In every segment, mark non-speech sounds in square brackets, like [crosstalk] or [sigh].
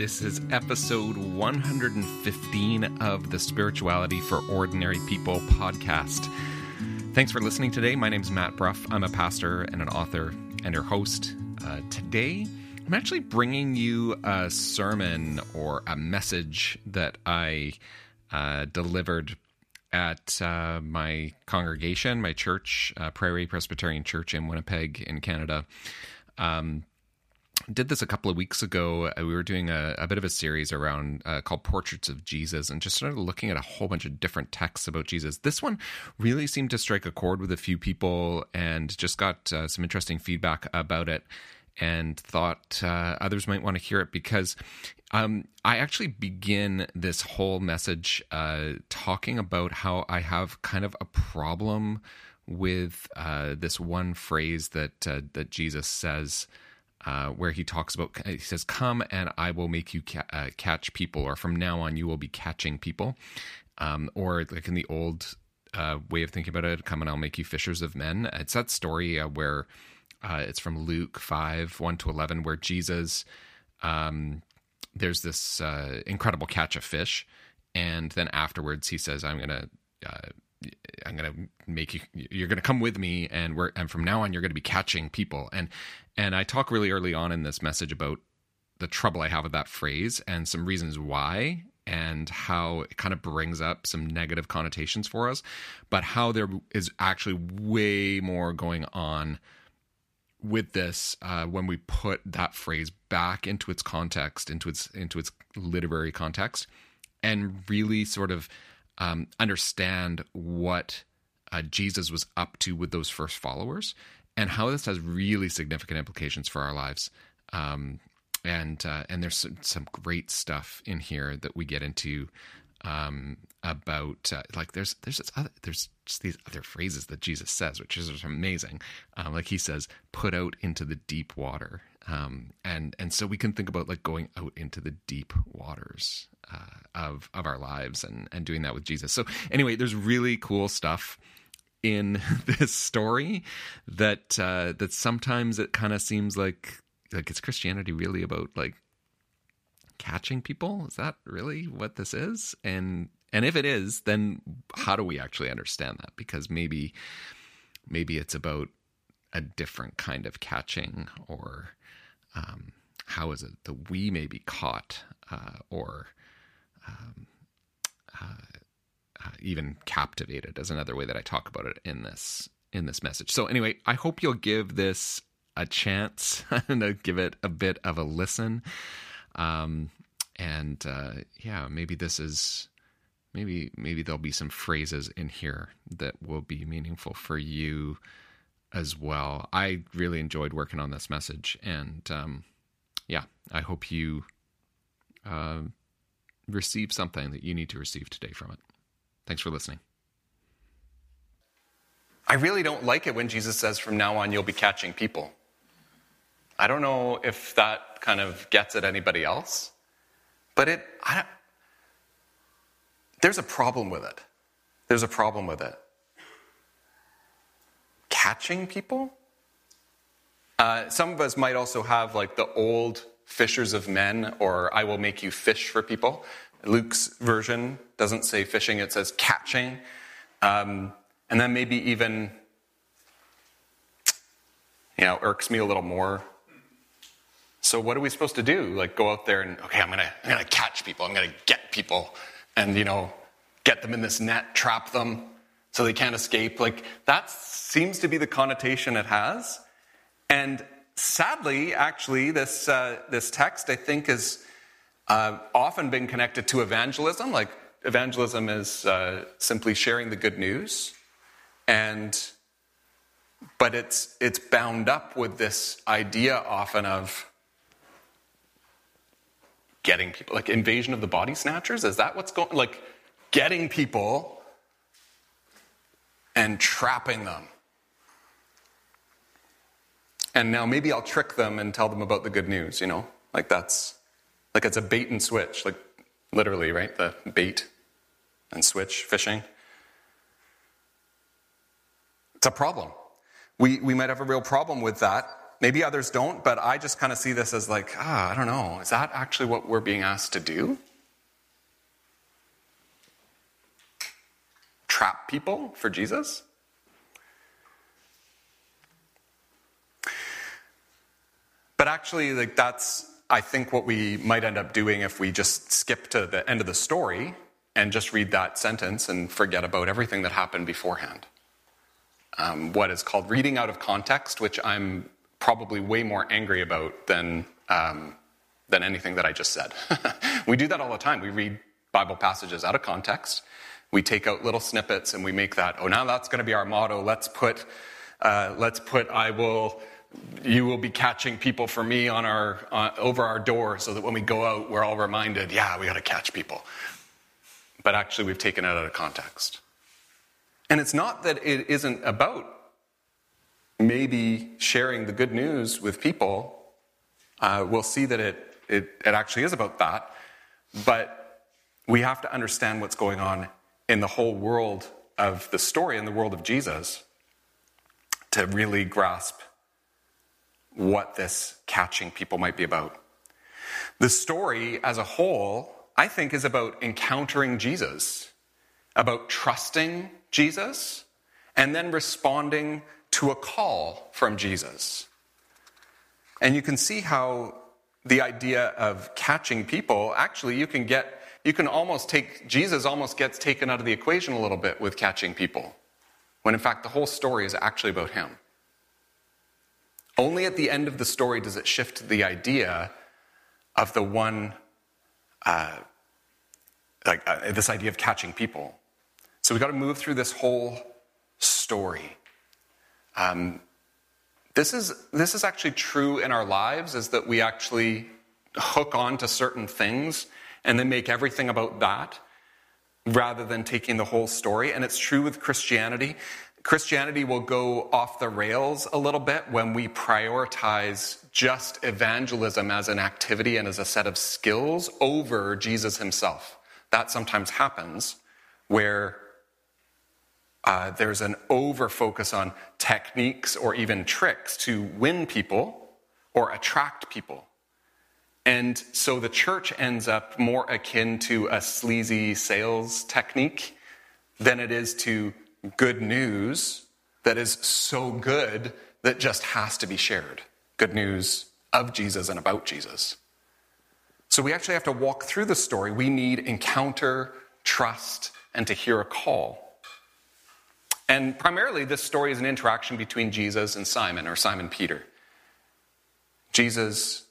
This is episode 115 of the Spirituality for Ordinary People podcast. Thanks for listening today. My name is Matt Bruff. I'm a pastor and an author and your host. Uh, today, I'm actually bringing you a sermon or a message that I uh, delivered at uh, my congregation, my church, uh, Prairie Presbyterian Church in Winnipeg, in Canada. Um, did this a couple of weeks ago. Uh, we were doing a, a bit of a series around uh, called Portraits of Jesus and just started looking at a whole bunch of different texts about Jesus. This one really seemed to strike a chord with a few people and just got uh, some interesting feedback about it and thought uh, others might want to hear it because um, I actually begin this whole message uh, talking about how I have kind of a problem with uh, this one phrase that that Jesus says uh, where he talks about he says come and i will make you ca- uh, catch people or from now on you will be catching people. Um, or like in the old uh, way of thinking about it come and i'll make you fishers of men. It's that story uh, where uh, it's from luke 5 1 to 11 where jesus um, there's this uh, incredible catch of fish and then afterwards he says i'm gonna I'm gonna make you. You're gonna come with me, and we're and from now on you're gonna be catching people. And and I talk really early on in this message about the trouble I have with that phrase and some reasons why and how it kind of brings up some negative connotations for us, but how there is actually way more going on with this uh, when we put that phrase back into its context, into its into its literary context, and really sort of um, understand what uh, Jesus was up to with those first followers and how this has really significant implications for our lives. Um, and uh, and there's some, some, great stuff in here that we get into um, about uh, like there's there's other, there's just these other phrases that Jesus says, which is amazing. Um, like he says, "Put out into the deep water," um, and and so we can think about like going out into the deep waters uh, of of our lives and and doing that with Jesus. So anyway, there's really cool stuff in [laughs] this story that uh, that sometimes it kind of seems like like is Christianity really about like catching people? Is that really what this is? And and if it is, then how do we actually understand that? Because maybe maybe it's about a different kind of catching, or um, how is it that we may be caught, uh, or um, uh, uh, even captivated as another way that I talk about it in this in this message. So anyway, I hope you'll give this a chance [laughs] and give it a bit of a listen. Um, and uh, yeah, maybe this is maybe maybe there'll be some phrases in here that will be meaningful for you as well. I really enjoyed working on this message, and um, yeah, I hope you uh, receive something that you need to receive today from it. Thanks for listening. I really don't like it when Jesus says, from now on, you'll be catching people. I don't know if that kind of gets at anybody else, but it, I there's a problem with it. There's a problem with it. Catching people? Uh, some of us might also have like the old fishers of men or I will make you fish for people. Luke's version doesn't say fishing, it says catching. Um, and then maybe even, you know, irks me a little more. So what are we supposed to do? Like go out there and, okay, I'm gonna, I'm gonna catch people, I'm gonna get people and, you know, get them in this net, trap them so they can't escape. Like that seems to be the connotation it has. And sadly, actually, this, uh, this text, I think, is uh, often been connected to evangelism. Like evangelism is uh, simply sharing the good news, and but it's it's bound up with this idea often of getting people like invasion of the body snatchers. Is that what's going like getting people and trapping them? And now maybe I'll trick them and tell them about the good news, you know? Like that's like it's a bait and switch, like literally, right? The bait and switch fishing. It's a problem. We, we might have a real problem with that Maybe others don't, but I just kind of see this as like, ah, I don't know. Is that actually what we're being asked to do? Trap people for Jesus? But actually, like that's I think what we might end up doing if we just skip to the end of the story and just read that sentence and forget about everything that happened beforehand. Um, what is called reading out of context, which I'm probably way more angry about than, um, than anything that I just said. [laughs] we do that all the time. We read Bible passages out of context. We take out little snippets and we make that, oh, now that's going to be our motto. Let's put, uh, let's put, I will, you will be catching people for me on our, uh, over our door so that when we go out, we're all reminded, yeah, we got to catch people. But actually, we've taken it out of context. And it's not that it isn't about maybe sharing the good news with people, uh, we'll see that it, it, it actually is about that. But we have to understand what's going on in the whole world of the story, in the world of Jesus, to really grasp what this catching people might be about. The story as a whole, I think, is about encountering Jesus, about trusting Jesus, and then responding to a call from Jesus. And you can see how the idea of catching people, actually, you can get, you can almost take, Jesus almost gets taken out of the equation a little bit with catching people, when in fact the whole story is actually about him. Only at the end of the story does it shift the idea of the one, uh, like uh, this idea of catching people. So we've got to move through this whole story. Um, this is this is actually true in our lives is that we actually hook on to certain things and then make everything about that rather than taking the whole story. And it's true with christianity. Christianity will go off the rails a little bit when we prioritize just evangelism as an activity and as a set of skills over jesus himself. That sometimes happens where uh, there's an over focus on techniques or even tricks to win people or attract people. And so the church ends up more akin to a sleazy sales technique than it is to good news that is so good that just has to be shared. Good news of Jesus and about Jesus. So we actually have to walk through the story. We need encounter, trust, and to hear a call. And primarily, this story is an interaction between Jesus and Simon, or Simon Peter. Jesus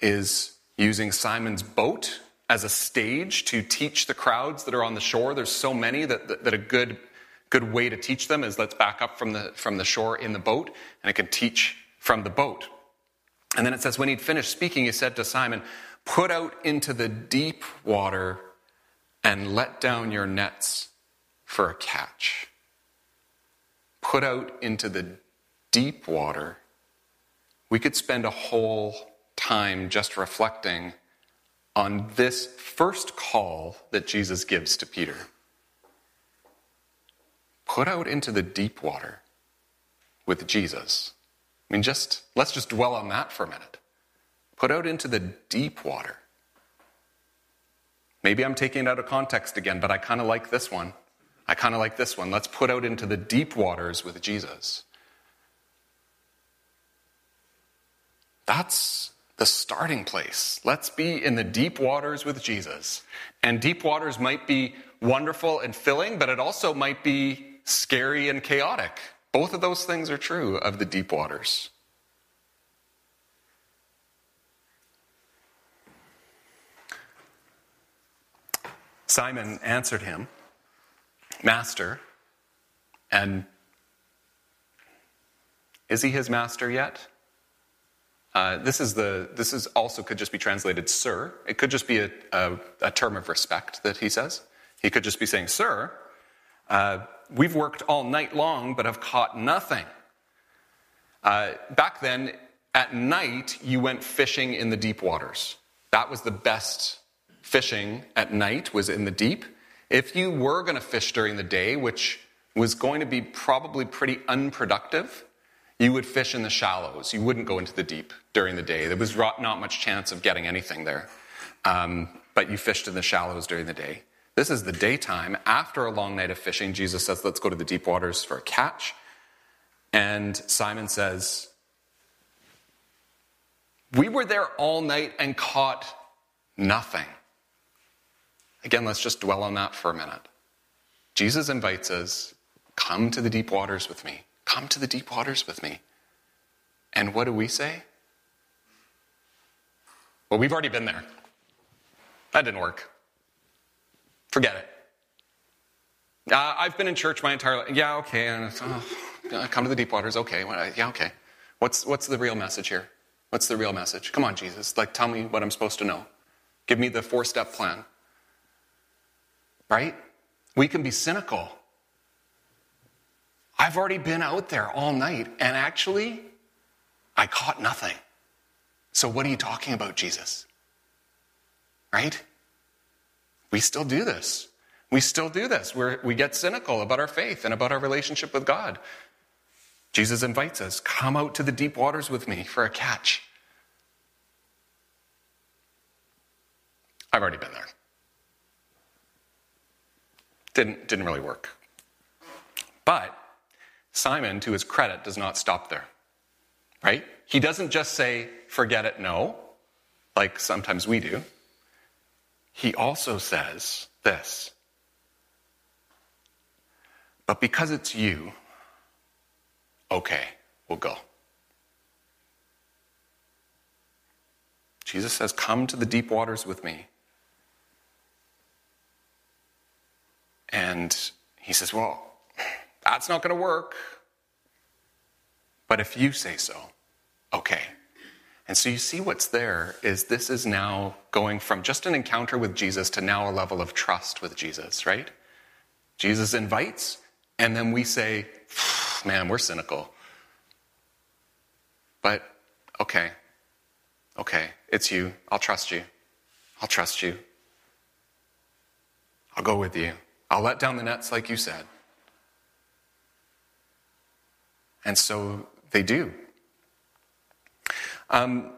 is using Simon's boat as a stage to teach the crowds that are on the shore. There's so many that, that, that, a good, good way to teach them is let's back up from the, from the shore in the boat, and it can teach from the boat. And then it says, when he'd finished speaking, he said to Simon, Put out into the deep water and let down your nets for a catch put out into the deep water, we could spend a whole time just reflecting on this first call that Jesus gives to Peter. Put out into the deep water with Jesus. I mean, just let's just dwell on that for a minute. Put out into the deep water. Maybe I'm taking it out of context again, but I kind of like this one. I kind of like this one. Let's put out into the deep waters with Jesus. That's the starting place. Let's be in the deep waters with Jesus. And deep waters might be wonderful and filling, but it also might be scary and chaotic. Both of those things are true of the deep waters. Simon answered him master. And is he his master yet? Uh, this is the this is also could just be translated sir. It could just be a, a, a term of respect that he says. He could just be saying, "Sir, uh, we've worked all night long, but have caught nothing." Uh, back then, at night, you went fishing in the deep waters. That was the best fishing at night was in the deep. If you were going to fish during the day, which was going to be probably pretty unproductive, You would fish in the shallows. You wouldn't go into the deep during the day. There was not much chance of getting anything there. Um, but you fished in the shallows during the day. This is the daytime. After a long night of fishing, Jesus says, Let's go to the deep waters for a catch. And Simon says, We were there all night and caught nothing. Again, let's just dwell on that for a minute. Jesus invites us, Come to the deep waters with me. Come to the deep waters with me. And what do we say? Well, we've already been there. That didn't work. Forget it. Uh, I've been in church my entire life. Yeah, okay. And, oh, come to the deep waters. Okay. Yeah, okay. What's, what's the real message here? What's the real message? Come on, Jesus. Like, tell me what I'm supposed to know. Give me the four step plan. Right? We can be cynical. I've already been out there all night, and actually, I caught nothing. So, what are you talking about, Jesus? Right? We still do this. We still do this. We're, we get cynical about our faith and about our relationship with God. Jesus invites us come out to the deep waters with me for a catch. I've already been there. Didn't, didn't really work. But Simon, to his credit, does not stop there. Right? He doesn't just say, forget it, no, like sometimes we do. He also says this But because it's you, okay, we'll go. Jesus says, Come to the deep waters with me. And he says, Well, that's not going to work. But if you say so, okay. And so you see what's there is this is now going from just an encounter with Jesus to now a level of trust with Jesus, right? Jesus invites, and then we say, man, we're cynical. But okay, okay, it's you. I'll trust you. I'll trust you. I'll go with you. I'll let down the nets like you said. And so they do. Um,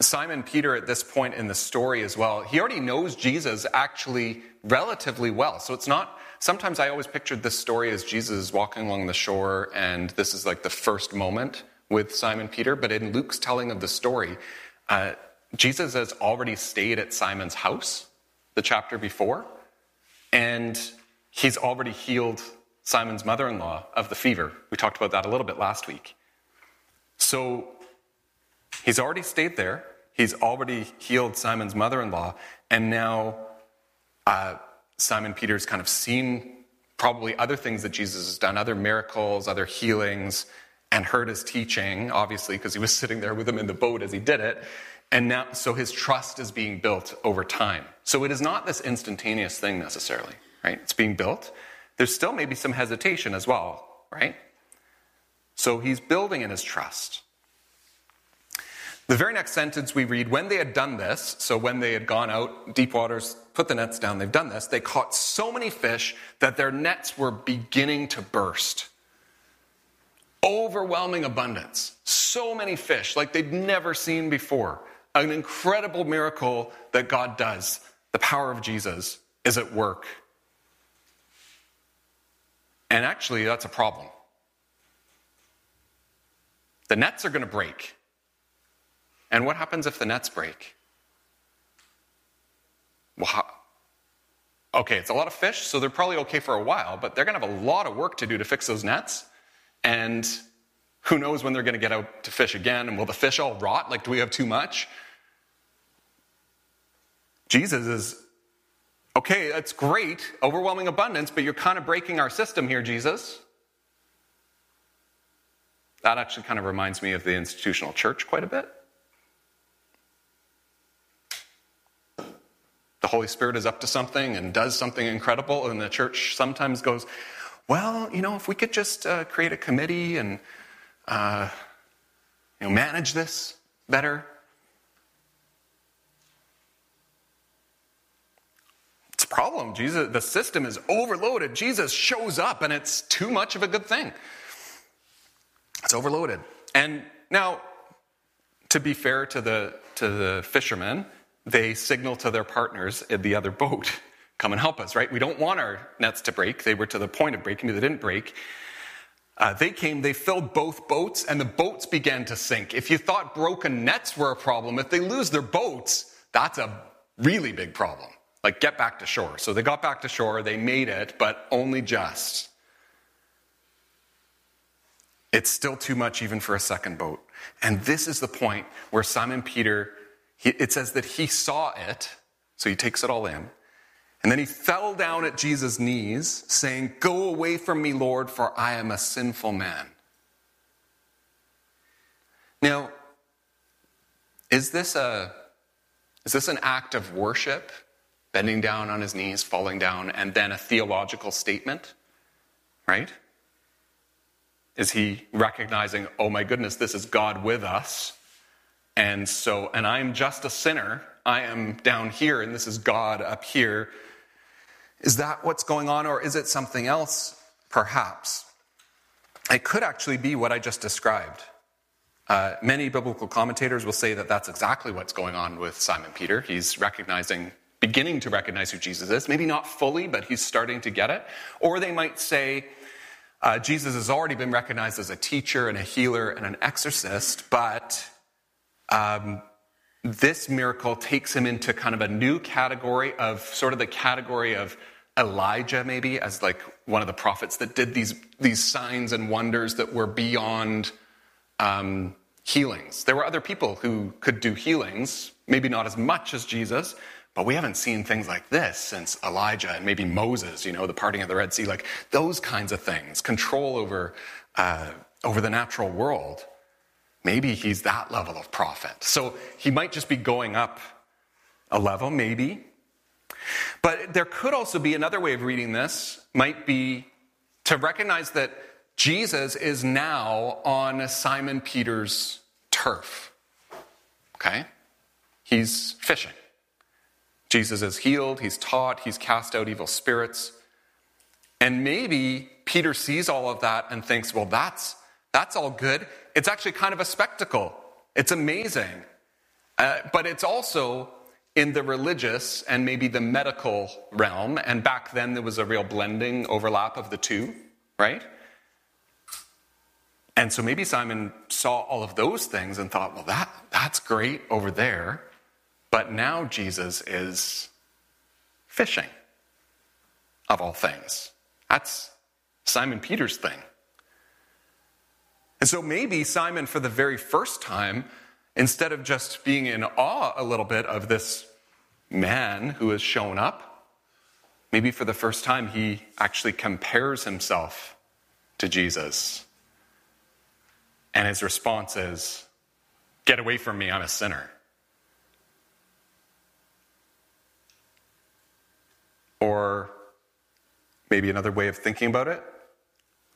Simon Peter, at this point in the story as well, he already knows Jesus actually relatively well. So it's not, sometimes I always pictured this story as Jesus walking along the shore, and this is like the first moment with Simon Peter. But in Luke's telling of the story, uh, Jesus has already stayed at Simon's house the chapter before, and he's already healed Simon's mother in law of the fever. We talked about that a little bit last week. So he's already stayed there, he's already healed Simon's mother in law, and now uh, Simon Peter's kind of seen probably other things that Jesus has done, other miracles, other healings, and heard his teaching, obviously, because he was [laughs] sitting there with him in the boat as he did it. And now, so his trust is being built over time. So it is not this instantaneous thing necessarily, right? It's being built. There's still maybe some hesitation as well, right? So he's building in his trust. The very next sentence we read, when they had done this, so when they had gone out, deep waters, put the nets down, they've done this, they caught so many fish that their nets were beginning to burst. Overwhelming abundance. So many fish, like they'd never seen before. An incredible miracle that God does. The power of Jesus is at work and actually, that's a problem. The nets are going to break. And what happens if the nets break? Well, how, okay, it's a lot of fish, so they're probably okay for a while, but they're going to have a lot of work to do to fix those nets. And who knows when they're going to get out to fish again? And will the fish all rot? Like, do we have too much? Jesus is Okay, that's great, overwhelming abundance, but you're kind of breaking our system here, Jesus. That actually kind of reminds me of the institutional church quite a bit. The Holy Spirit is up to something and does something incredible, and the church sometimes goes, Well, you know, if we could just uh, create a committee and uh, you know, manage this better, problem. Jesus, the system is overloaded. Jesus shows up, and it's too much of a good thing. It's overloaded. And now, to be fair to the, to the fishermen, they signal to their partners in the other boat, [laughs] come and help us, right? We don't want our nets to break. They were to the point of breaking, but they didn't break. Uh, they came, they filled both boats, and the boats began to sink. If you thought broken nets were a problem, if they lose their boats, that's a really big problem. Like, get back to shore. So they got back to shore, they made it, but only just. It's still too much even for a second boat. And this is the point where Simon Peter, he, it says that he saw it, so he takes it all in. And then he fell down at Jesus' knees, saying, Go away from me, Lord, for I am a sinful man. Now, is this, a, is this an act of worship, bending down on his knees, falling down, and then a theological statement? Right? Is he recognizing, oh my goodness, this is God with us? And so, and I'm just a sinner. I am down here, and this is God up here. Is that what's going on, or is it something else, perhaps? It could actually be what I just described. Uh, many biblical commentators will say that that's exactly what's going on with Simon Peter. He's recognizing, beginning to recognize who Jesus is. Maybe not fully, but he's starting to get it. Or they might say, uh, Jesus has already been recognized as a teacher and a healer and an exorcist, but um, this miracle takes him into kind of a new category of sort of the category of Elijah, maybe, as like one of the prophets that did these, these signs and wonders that were beyond um, healings. There were other people who could do healings, maybe not as much as Jesus, but we haven't seen things like this since Elijah and maybe Moses, you know, the parting of the Red Sea, like those kinds of things, control over, uh, over the natural world. Maybe he's that level of prophet. So he might just be going up a level, maybe. But there could also be another way of reading this, might be to recognize that Jesus is now on Simon Peter's turf. Okay? He's fishing. Jesus is healed, he's taught, he's cast out evil spirits. And maybe Peter sees all of that and thinks, well, that's, that's all good. It's actually kind of a spectacle. It's amazing. Uh, but it's also in the religious and maybe the medical realm. And back then, there was a real blending, overlap of the two, right? And so maybe Simon saw all of those things and thought, well, that, that's great over there. But now Jesus is fishing, of all things. That's Simon Peter's thing. And so maybe Simon, for the very first time, instead of just being in awe a little bit of this man who has shown up, maybe for the first time he actually compares himself to Jesus. And his response is, Get away from me, I'm a sinner. Or maybe another way of thinking about it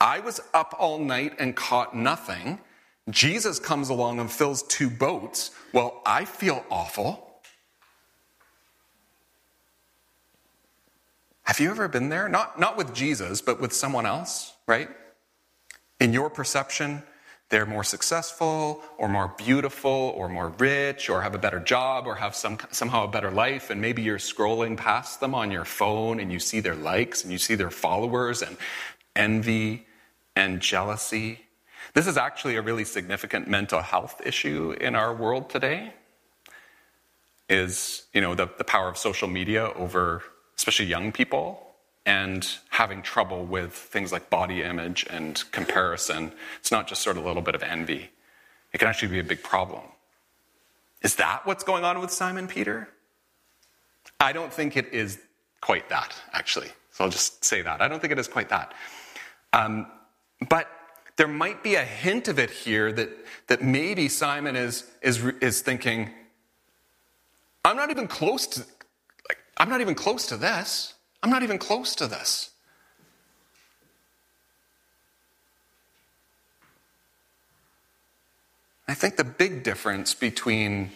I was up all night and caught nothing. Jesus comes along and fills two boats. Well, I feel awful. Have you ever been there? Not, not with Jesus, but with someone else, right? In your perception, they're more successful or more beautiful or more rich or have a better job or have some, somehow a better life. And maybe you're scrolling past them on your phone and you see their likes and you see their followers and envy and jealousy. This is actually a really significant mental health issue in our world today. Is, you know, the, the power of social media over especially young people and having trouble with things like body image and comparison. It's not just sort of a little bit of envy, it can actually be a big problem. Is that what's going on with Simon Peter? I don't think it is quite that, actually. So I'll just say that. I don't think it is quite that. Um, but there might be a hint of it here that, that maybe Simon is, is, is thinking, I'm not even close to, like, I'm not even close to this. I'm not even close to this. I think the big difference between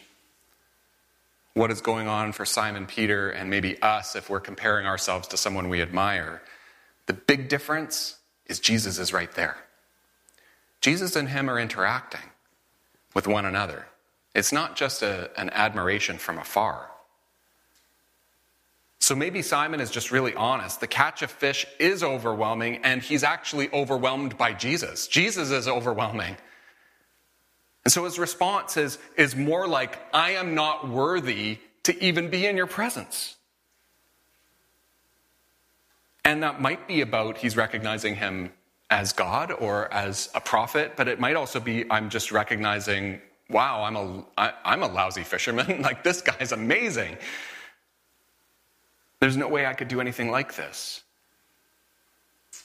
what is going on for Simon Peter and maybe us, if we're comparing ourselves to someone we admire, the big difference is Jesus is right there. Jesus and him are interacting with one another. It's not just a, an admiration from afar. So maybe Simon is just really honest. The catch of fish is overwhelming, and he's actually overwhelmed by Jesus. Jesus is overwhelming. And so his response is, is more like, I am not worthy to even be in your presence. And that might be about he's recognizing him as God or as a prophet, but it might also be I'm just recognizing, wow, I'm a, I, I'm a lousy fisherman. [laughs] like, this guy's amazing. There's no way I could do anything like this.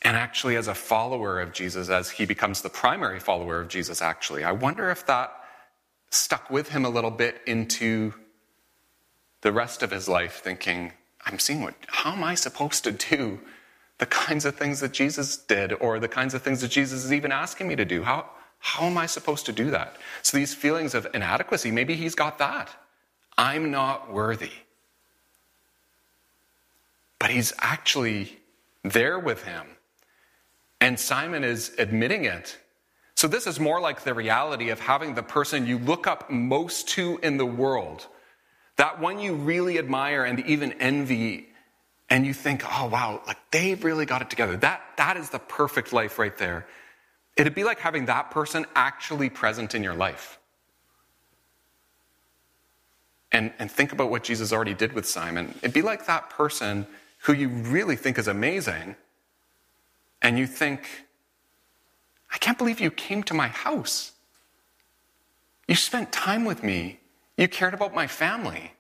And actually, as a follower of Jesus, as he becomes the primary follower of Jesus, actually, I wonder if that stuck with him a little bit into the rest of his life, thinking, I'm seeing what, how am I supposed to do the kinds of things that Jesus did or the kinds of things that Jesus is even asking me to do? How, how am I supposed to do that? So these feelings of inadequacy, maybe he's got that. I'm not worthy. But he's actually there with him. And Simon is admitting it. So this is more like the reality of having the person you look up most to in the world, that one you really admire and even envy, and you think, oh wow, like they've really got it together. That, that is the perfect life right there. It'd be like having that person actually present in your life. And, and think about what Jesus already did with Simon. It'd be like that person who you really think is amazing, and you think, I can't believe you came to my house. You spent time with me. You cared about my family.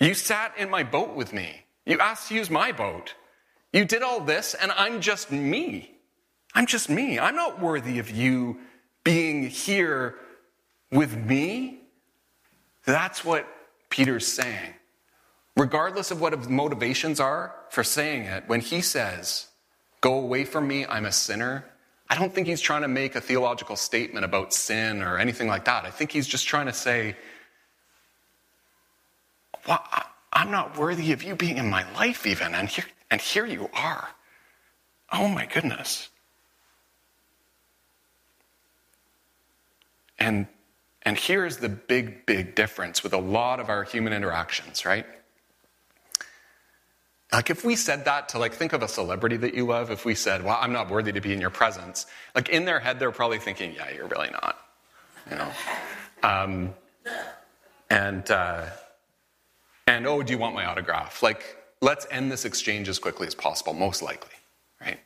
You sat in my boat with me. You asked to use my boat. You did all this, and I'm just me. I'm just me. I'm not worthy of you being here with me. That's what Peter's saying regardless of what his motivations are for saying it, when he says, Go away from me, I'm a sinner, I don't think he's trying to make a theological statement about sin or anything like that. I think he's just trying to say, well, I'm not worthy of you being in my life, even, and here, and here you are. Oh my goodness. And, and here's the big, big difference with a lot of our human interactions, right? Like if we said that to like think of a celebrity that you love, if we said, "Well, I'm not worthy to be in your presence," like in their head they're probably thinking, "Yeah, you're really not," you know. Um, and uh, and oh, do you want my autograph? Like, let's end this exchange as quickly as possible. Most likely, right?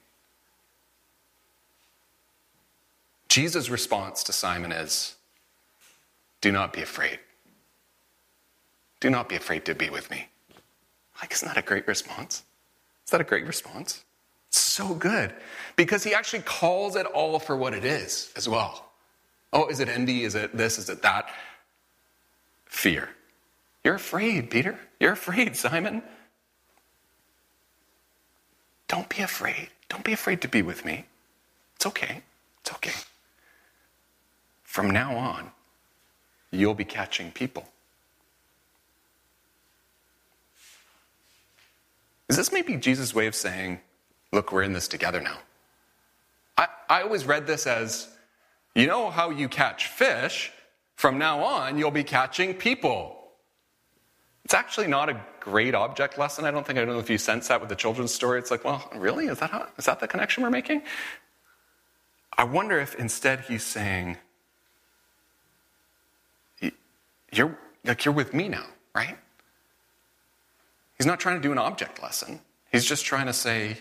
Jesus' response to Simon is, "Do not be afraid. Do not be afraid to be with me." Like, isn't that a great response? Is that a great response? It's so good because he actually calls it all for what it is as well. Oh, is it envy? Is it this? Is it that? Fear. You're afraid, Peter. You're afraid, Simon. Don't be afraid. Don't be afraid to be with me. It's okay. It's okay. From now on, you'll be catching people. Is this maybe Jesus' way of saying, look, we're in this together now? I, I always read this as, you know how you catch fish? From now on, you'll be catching people. It's actually not a great object lesson. I don't think I don't know if you sense that with the children's story. It's like, well, really? Is that how, is that the connection we're making? I wonder if instead he's saying, you're like you're with me now, right? He's not trying to do an object lesson. He's just trying to say,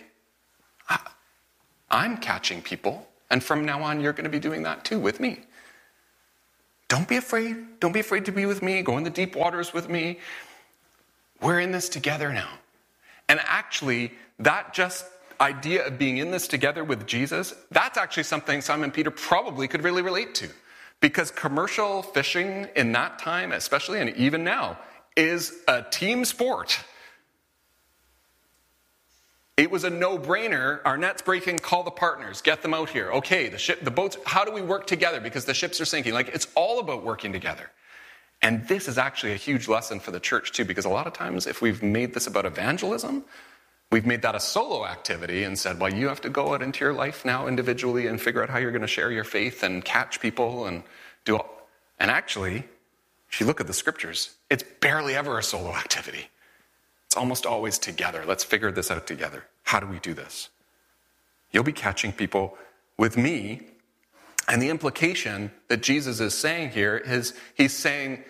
I'm catching people, and from now on, you're going to be doing that too with me. Don't be afraid. Don't be afraid to be with me. Go in the deep waters with me. We're in this together now. And actually, that just idea of being in this together with Jesus, that's actually something Simon Peter probably could really relate to. Because commercial fishing in that time, especially and even now, is a team sport. It was a no-brainer. Our net's breaking. Call the partners. Get them out here. Okay, the ship, the boats. How do we work together? Because the ships are sinking. Like it's all about working together. And this is actually a huge lesson for the church too, because a lot of times, if we've made this about evangelism, We've made that a solo activity and said, well, you have to go out into your life now individually and figure out how you're going to share your faith and catch people and do all. And actually, if you look at the scriptures, it's barely ever a solo activity. Almost always together. Let's figure this out together. How do we do this? You'll be catching people with me. And the implication that Jesus is saying here is he's saying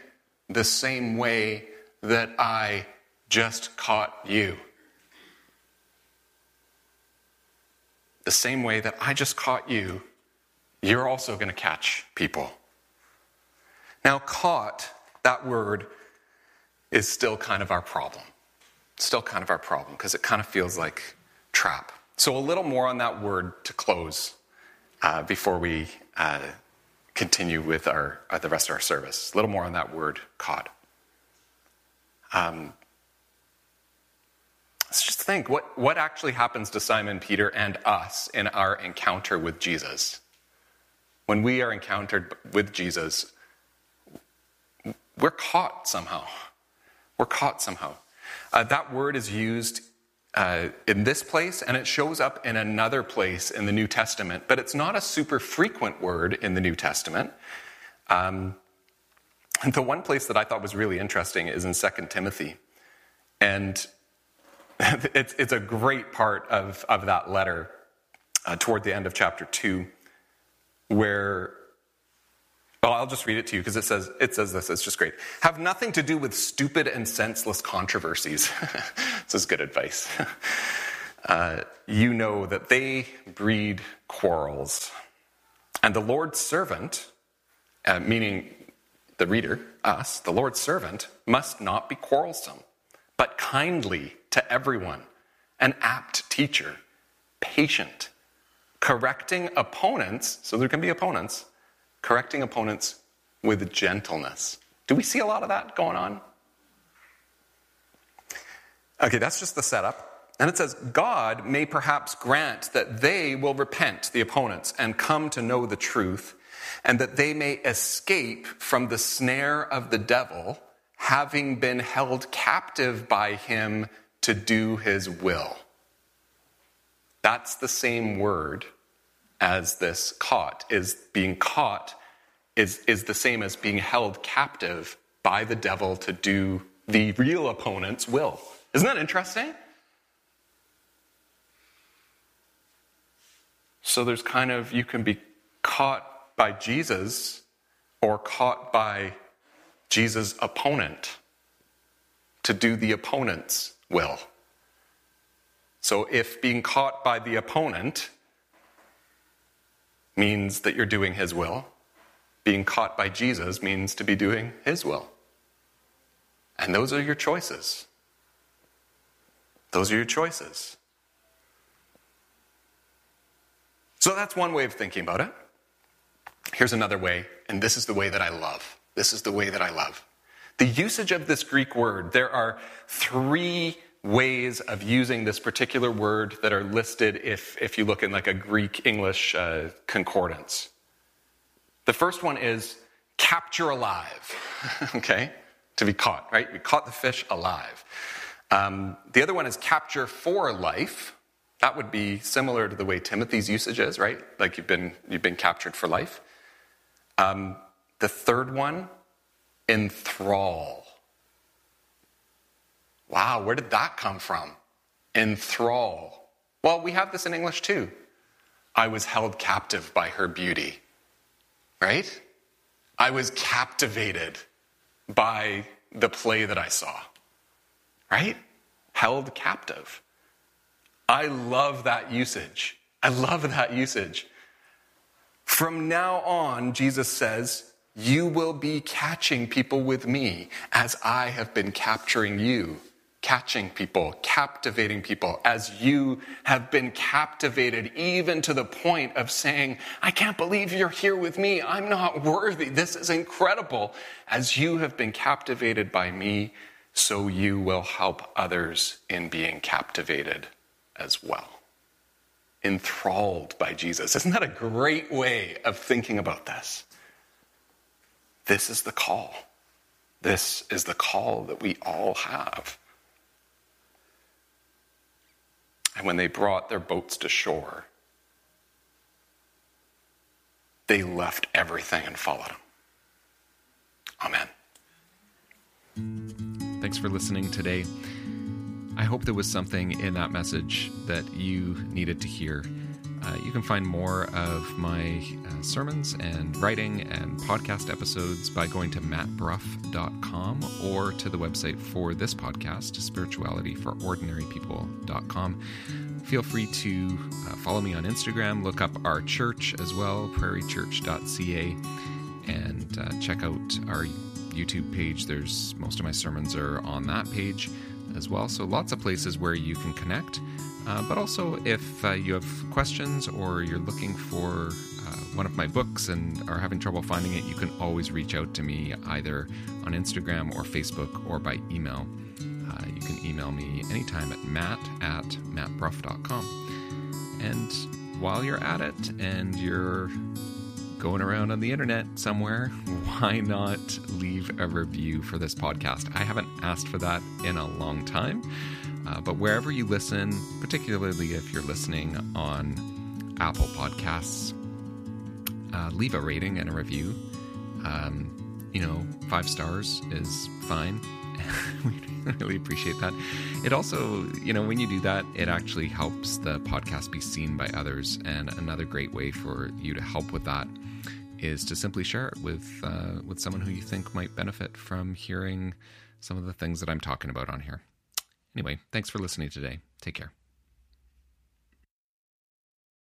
the same way that I just caught you. The same way that I just caught you, you're also going to catch people. Now, caught, that word is still kind of our problem. Still kind of our problem because it kind of feels like trap. So, a little more on that word to close uh, before we uh, continue with our, uh, the rest of our service. A little more on that word, caught. Um, let's just think what, what actually happens to Simon Peter and us in our encounter with Jesus? When we are encountered with Jesus, we're caught somehow. We're caught somehow. Uh, that word is used uh, in this place and it shows up in another place in the New Testament, but it's not a super frequent word in the New Testament. Um, the one place that I thought was really interesting is in 2 Timothy. And [laughs] it's, it's a great part of, of that letter uh, toward the end of chapter 2, where well, I'll just read it to you because it says, it says this. It's just great. Have nothing to do with stupid and senseless controversies. [laughs] this is good advice. [laughs] Uh, you know that they breed quarrels. And the Lord's servant, uh, meaning the reader, us, the Lord's servant, must not be quarrelsome, but kindly to everyone, an apt teacher, patient, correcting opponents, so there can be opponents, correcting opponents with gentleness. Do we see a lot of that going on? Okay, that's just the setup. And it says, God may perhaps grant that they will repent, the opponents, and come to know the truth, and that they may escape from the snare of the devil, having been held captive by him to do his will. That's the same word as this caught, is being caught is, is the same as being held captive by the devil to do the real opponent's will. Isn't that interesting? So there's kind of, you can be caught by Jesus or caught by Jesus' opponent to do the opponent's will. So if being caught by the opponent means that you're doing his will, being caught by Jesus means to be doing his will. And those are your choices. Those are your choices. So that's one way of thinking about it. Here's another way, and this is the way that I love. This is the way that I love. The usage of this Greek word, there are three ways of using this particular word that are listed if, if you look in like a Greek English uh, concordance. The first one is capture alive, [laughs] okay? To be caught, right? We caught the fish alive. Um, the other one is capture for life. That would be similar to the way Timothy's usage is, right? Like you've been, you've been captured for life. Um, the third one, enthrall. Wow, where did that come from? Enthrall. Well, we have this in English too. I was held captive by her beauty. Right? I was captivated by the play that I saw. Right? Held captive. I love that usage. I love that usage. From now on, Jesus says, You will be catching people with me as I have been capturing you catching people, captivating people, as you have been captivated, even to the point of saying, I can't believe you're here with me. I'm not worthy. This is incredible. As you have been captivated by me, so you will help others in being captivated as well. Enthralled by Jesus. Isn't that a great way of thinking about this? This is the call. This is the call that we all have. And when they brought their boats to shore, they left everything and followed him. Amen. Thanks for listening today. I hope there was something in that message that you needed to hear. Uh, you can find more of my uh, sermons and writing and podcast episodes by going to mattbruff.com or to the website for this podcast, spiritualityforordinarypeople.com. Feel free to uh, follow me on Instagram, look up our church as well, prairiechurch.ca, and uh, check out our YouTube page. There's most of my sermons are on that page as well. So lots of places where you can connect. Uh, but also, if uh, you have questions or you're looking for uh, one of my books and are having trouble finding it, you can always reach out to me either on Instagram or Facebook or by email. Uh, you can email me anytime at matt at mattbruff.com. And while you're at it and you're going around on the internet somewhere, [laughs] why not leave a review for this podcast? I haven't asked for that in a long time, uh, but wherever you listen, particularly if you're listening on Apple Podcasts, uh, leave a rating and a review. Um, you know, five stars is fine. [laughs] we really appreciate that. It also, you know, when you do that, it actually helps the podcast be seen by others. And another great way for you to help with that is to simply share it with uh, with someone who you think might benefit from hearing some of the things that I'm talking about on here. Anyway, thanks for listening today. Take care.